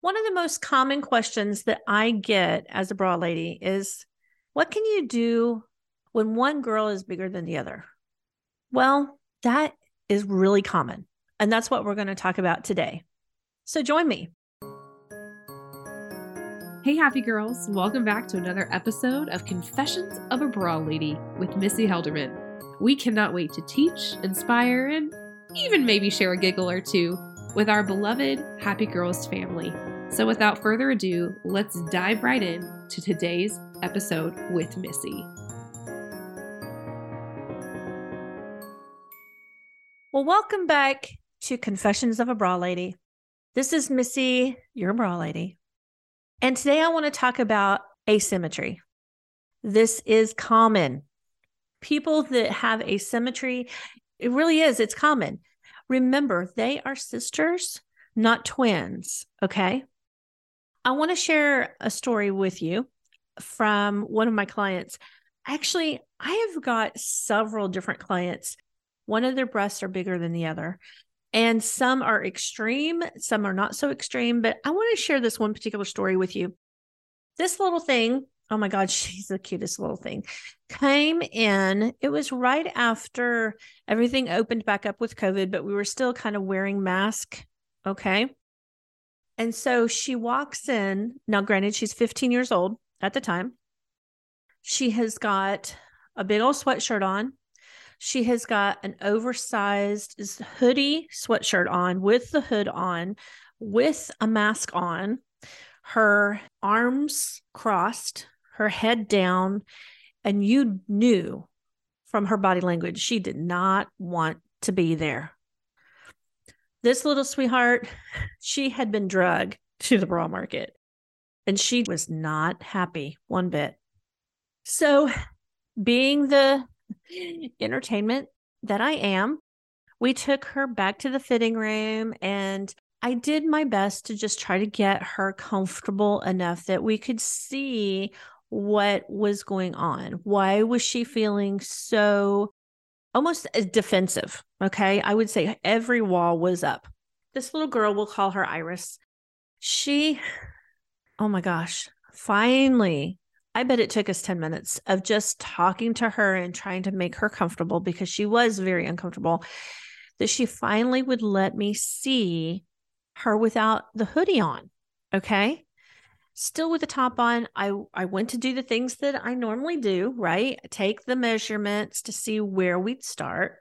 One of the most common questions that I get as a bra lady is what can you do when one girl is bigger than the other? Well, that is really common. And that's what we're going to talk about today. So join me. Hey, happy girls. Welcome back to another episode of Confessions of a Bra Lady with Missy Helderman. We cannot wait to teach, inspire, and even maybe share a giggle or two with our beloved Happy Girls family. So, without further ado, let's dive right in to today's episode with Missy. Well, welcome back to Confessions of a Bra Lady. This is Missy, your bra lady. And today I want to talk about asymmetry. This is common. People that have asymmetry, it really is, it's common. Remember, they are sisters, not twins. Okay. I want to share a story with you from one of my clients. Actually, I have got several different clients. One of their breasts are bigger than the other, and some are extreme, some are not so extreme. But I want to share this one particular story with you. This little thing, oh my God, she's the cutest little thing, came in. It was right after everything opened back up with COVID, but we were still kind of wearing masks. Okay. And so she walks in. Now, granted, she's 15 years old at the time. She has got a big old sweatshirt on. She has got an oversized hoodie sweatshirt on with the hood on, with a mask on, her arms crossed, her head down. And you knew from her body language, she did not want to be there. This little sweetheart, she had been drugged to the bra market and she was not happy one bit. So, being the entertainment that I am, we took her back to the fitting room and I did my best to just try to get her comfortable enough that we could see what was going on. Why was she feeling so almost defensive. Okay. I would say every wall was up. This little girl, we'll call her Iris. She, oh my gosh, finally, I bet it took us 10 minutes of just talking to her and trying to make her comfortable because she was very uncomfortable. That she finally would let me see her without the hoodie on. Okay still with the top on i i went to do the things that i normally do right? Take the measurements to see where we'd start.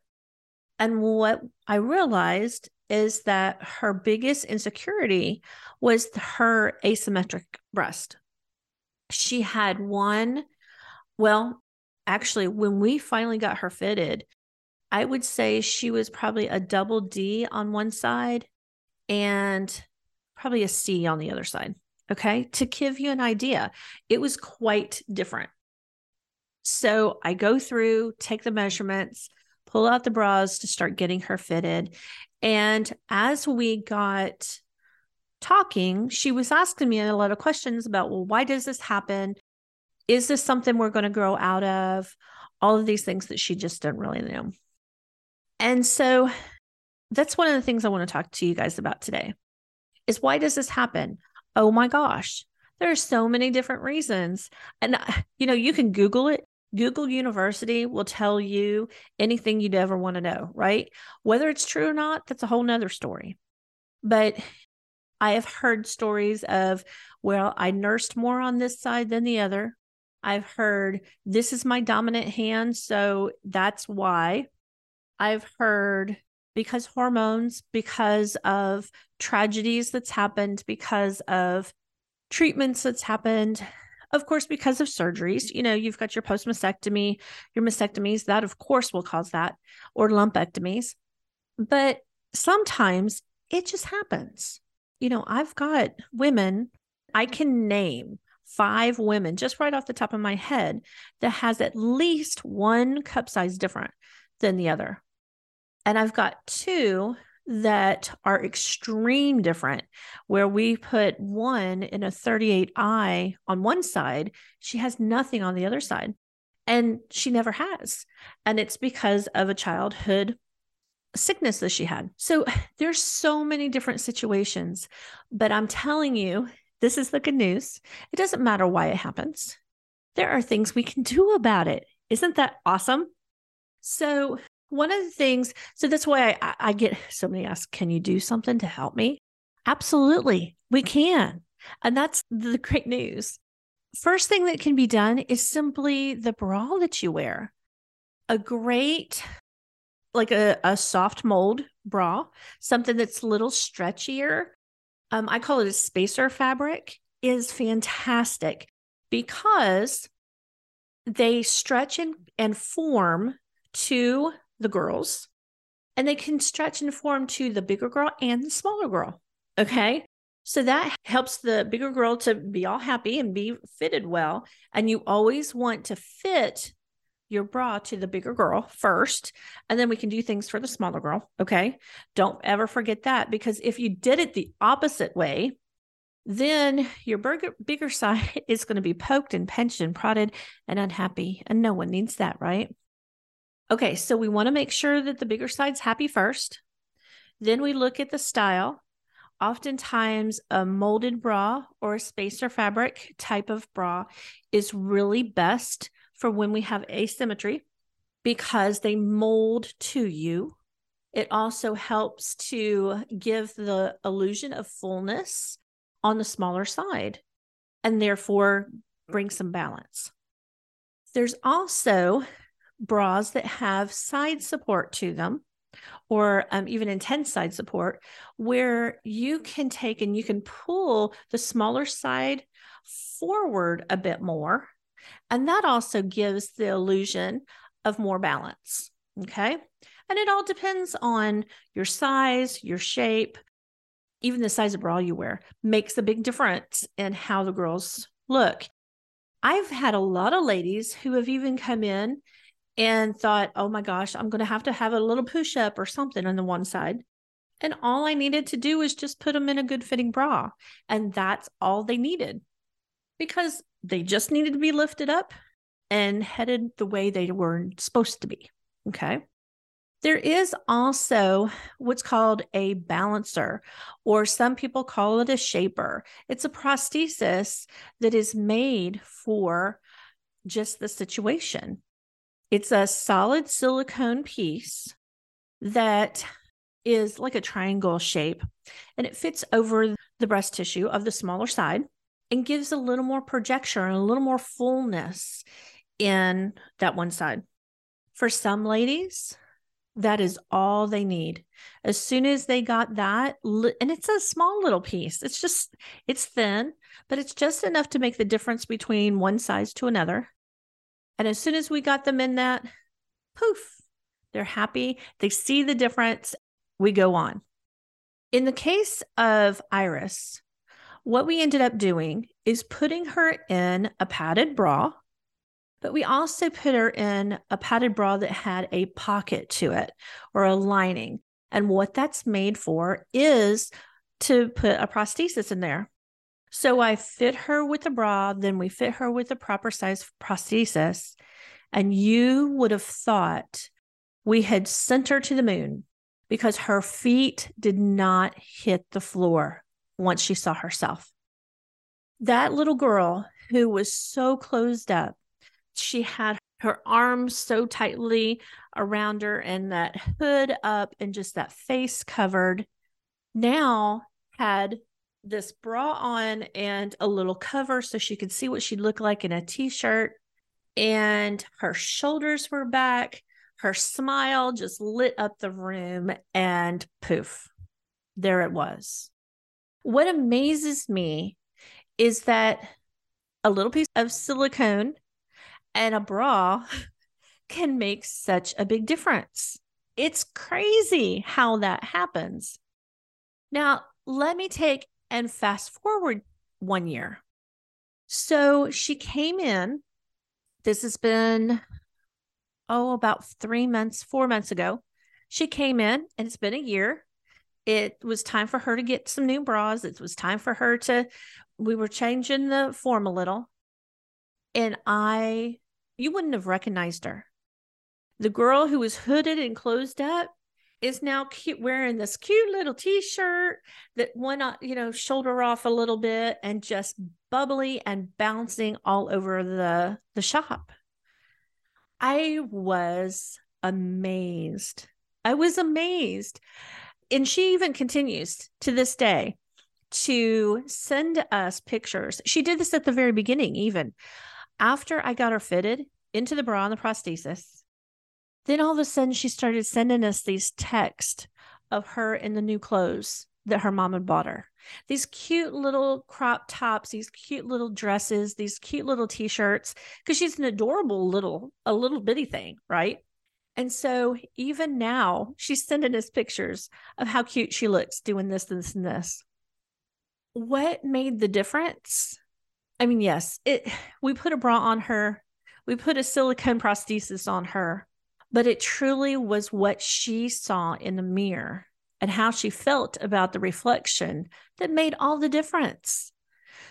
And what i realized is that her biggest insecurity was her asymmetric breast. She had one well actually when we finally got her fitted i would say she was probably a double d on one side and probably a c on the other side Okay. To give you an idea, it was quite different. So I go through, take the measurements, pull out the bras to start getting her fitted. And as we got talking, she was asking me a lot of questions about, well, why does this happen? Is this something we're going to grow out of? All of these things that she just didn't really know. And so that's one of the things I want to talk to you guys about today is why does this happen? Oh my gosh, there are so many different reasons. And, uh, you know, you can Google it. Google University will tell you anything you'd ever want to know, right? Whether it's true or not, that's a whole nother story. But I have heard stories of, well, I nursed more on this side than the other. I've heard this is my dominant hand, so that's why. I've heard because hormones, because of tragedies that's happened, because of treatments that's happened, of course, because of surgeries. You know, you've got your post mastectomy, your mastectomies, that of course will cause that, or lumpectomies. But sometimes it just happens. You know, I've got women, I can name five women just right off the top of my head that has at least one cup size different than the other. And I've got two that are extreme different, where we put one in a 38I on one side, she has nothing on the other side. And she never has. And it's because of a childhood sickness that she had. So there's so many different situations, but I'm telling you, this is the good news. It doesn't matter why it happens. There are things we can do about it. Isn't that awesome? So, one of the things, so that's why I, I get so many ask, can you do something to help me? Absolutely, we can. And that's the great news. First thing that can be done is simply the bra that you wear. A great, like a, a soft mold bra, something that's a little stretchier. Um, I call it a spacer fabric, is fantastic because they stretch and, and form to the girls, and they can stretch and form to the bigger girl and the smaller girl. Okay. So that helps the bigger girl to be all happy and be fitted well. And you always want to fit your bra to the bigger girl first, and then we can do things for the smaller girl. Okay. Don't ever forget that because if you did it the opposite way, then your bigger, bigger side is going to be poked and pinched and prodded and unhappy. And no one needs that, right? Okay, so we want to make sure that the bigger side's happy first. Then we look at the style. Oftentimes, a molded bra or a spacer fabric type of bra is really best for when we have asymmetry because they mold to you. It also helps to give the illusion of fullness on the smaller side and therefore bring some balance. There's also bras that have side support to them or um, even intense side support where you can take and you can pull the smaller side forward a bit more. And that also gives the illusion of more balance okay? And it all depends on your size your shape. Even the size of bra you wear makes a big difference in how the girls look. I've had a lot of ladies who have even come in and thought, oh my gosh, I'm going to have to have a little push up or something on the one side. And all I needed to do was just put them in a good fitting bra. And that's all they needed because they just needed to be lifted up and headed the way they were supposed to be. Okay. There is also what's called a balancer, or some people call it a shaper. It's a prosthesis that is made for just the situation. It's a solid silicone piece that is like a triangle shape and it fits over the breast tissue of the smaller side and gives a little more projection and a little more fullness in that one side. For some ladies, that is all they need. As soon as they got that, and it's a small little piece, it's just, it's thin, but it's just enough to make the difference between one size to another. And as soon as we got them in that, poof, they're happy. They see the difference. We go on. In the case of Iris, what we ended up doing is putting her in a padded bra, but we also put her in a padded bra that had a pocket to it or a lining. And what that's made for is to put a prosthesis in there. So I fit her with a bra, then we fit her with a proper size prosthesis. And you would have thought we had sent her to the moon because her feet did not hit the floor once she saw herself. That little girl who was so closed up, she had her arms so tightly around her and that hood up and just that face covered, now had this bra on and a little cover so she could see what she'd look like in a t-shirt. And her shoulders were back. Her smile just lit up the room and poof there it was. What amazes me is that a little piece of silicone and a bra can make such a big difference. It's crazy how that happens. Now let me take and fast forward one year. So she came in. This has been, oh, about three months, four months ago. She came in and it's been a year. It was time for her to get some new bras. It was time for her to, we were changing the form a little. And I, you wouldn't have recognized her. The girl who was hooded and closed up is now cute wearing this cute little t-shirt that went up, uh, you know, shoulder off a little bit and just bubbly and bouncing all over the the shop. I was amazed. I was amazed. And she even continues to this day to send us pictures. She did this at the very beginning, even after I got her fitted into the bra and the prosthesis. Then all of a sudden, she started sending us these texts of her in the new clothes that her mom had bought her. These cute little crop tops, these cute little dresses, these cute little t-shirts, because she's an adorable little, a little bitty thing, right? And so even now, she's sending us pictures of how cute she looks doing this, this, and this. What made the difference? I mean, yes, it we put a bra on her, we put a silicone prosthesis on her, but it truly was what she saw in the mirror and how she felt about the reflection that made all the difference.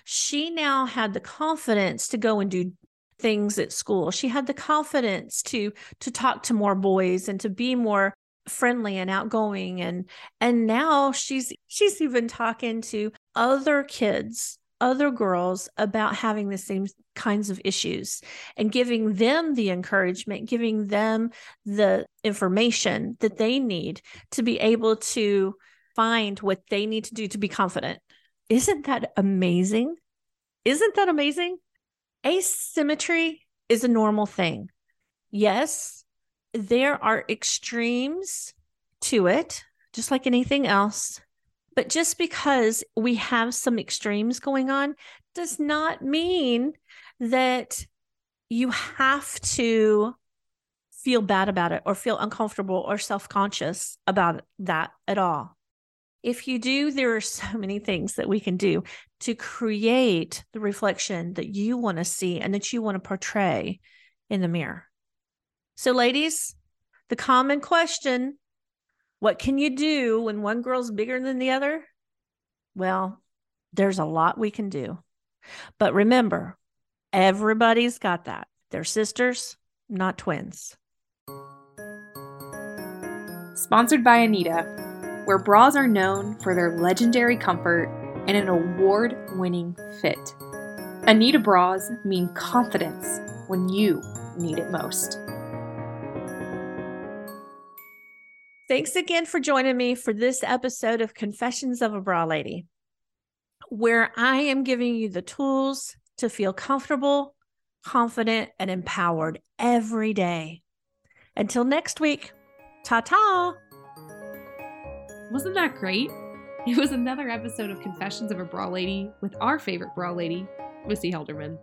She now had the confidence to go and do things at school. She had the confidence to to talk to more boys and to be more friendly and outgoing and and now she's she's even talking to other kids other girls about having the same kinds of issues and giving them the encouragement, giving them the information that they need to be able to find what they need to do to be confident. Isn't that amazing? Isn't that amazing? Asymmetry is a normal thing. Yes, there are extremes to it, just like anything else. But just because we have some extremes going on does not mean that you have to feel bad about it or feel uncomfortable or self conscious about that at all. If you do, there are so many things that we can do to create the reflection that you want to see and that you want to portray in the mirror. So, ladies, the common question what can you do when one girl's bigger than the other? Well, there's a lot we can do. But remember, everybody's got that. They're sisters, not twins. Sponsored by Anita, where bras are known for their legendary comfort and an award winning fit. Anita bras mean confidence when you need it most. Thanks again for joining me for this episode of Confessions of a Bra Lady, where I am giving you the tools to feel comfortable, confident, and empowered every day. Until next week, ta ta. Wasn't that great? It was another episode of Confessions of a Bra Lady with our favorite bra lady, Missy Helderman.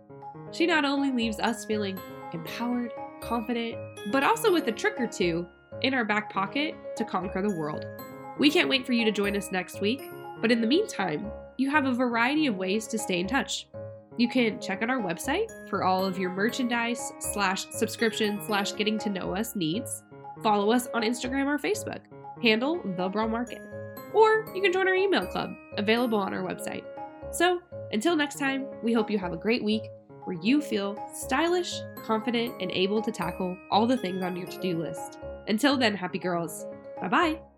She not only leaves us feeling empowered, confident, but also with a trick or two in our back pocket to conquer the world. We can't wait for you to join us next week, but in the meantime, you have a variety of ways to stay in touch. You can check out our website for all of your merchandise slash subscription slash getting to know us needs. Follow us on Instagram or Facebook, handle the bra market. Or you can join our email club, available on our website. So until next time, we hope you have a great week where you feel stylish, confident, and able to tackle all the things on your to do list. Until then, happy girls. Bye bye.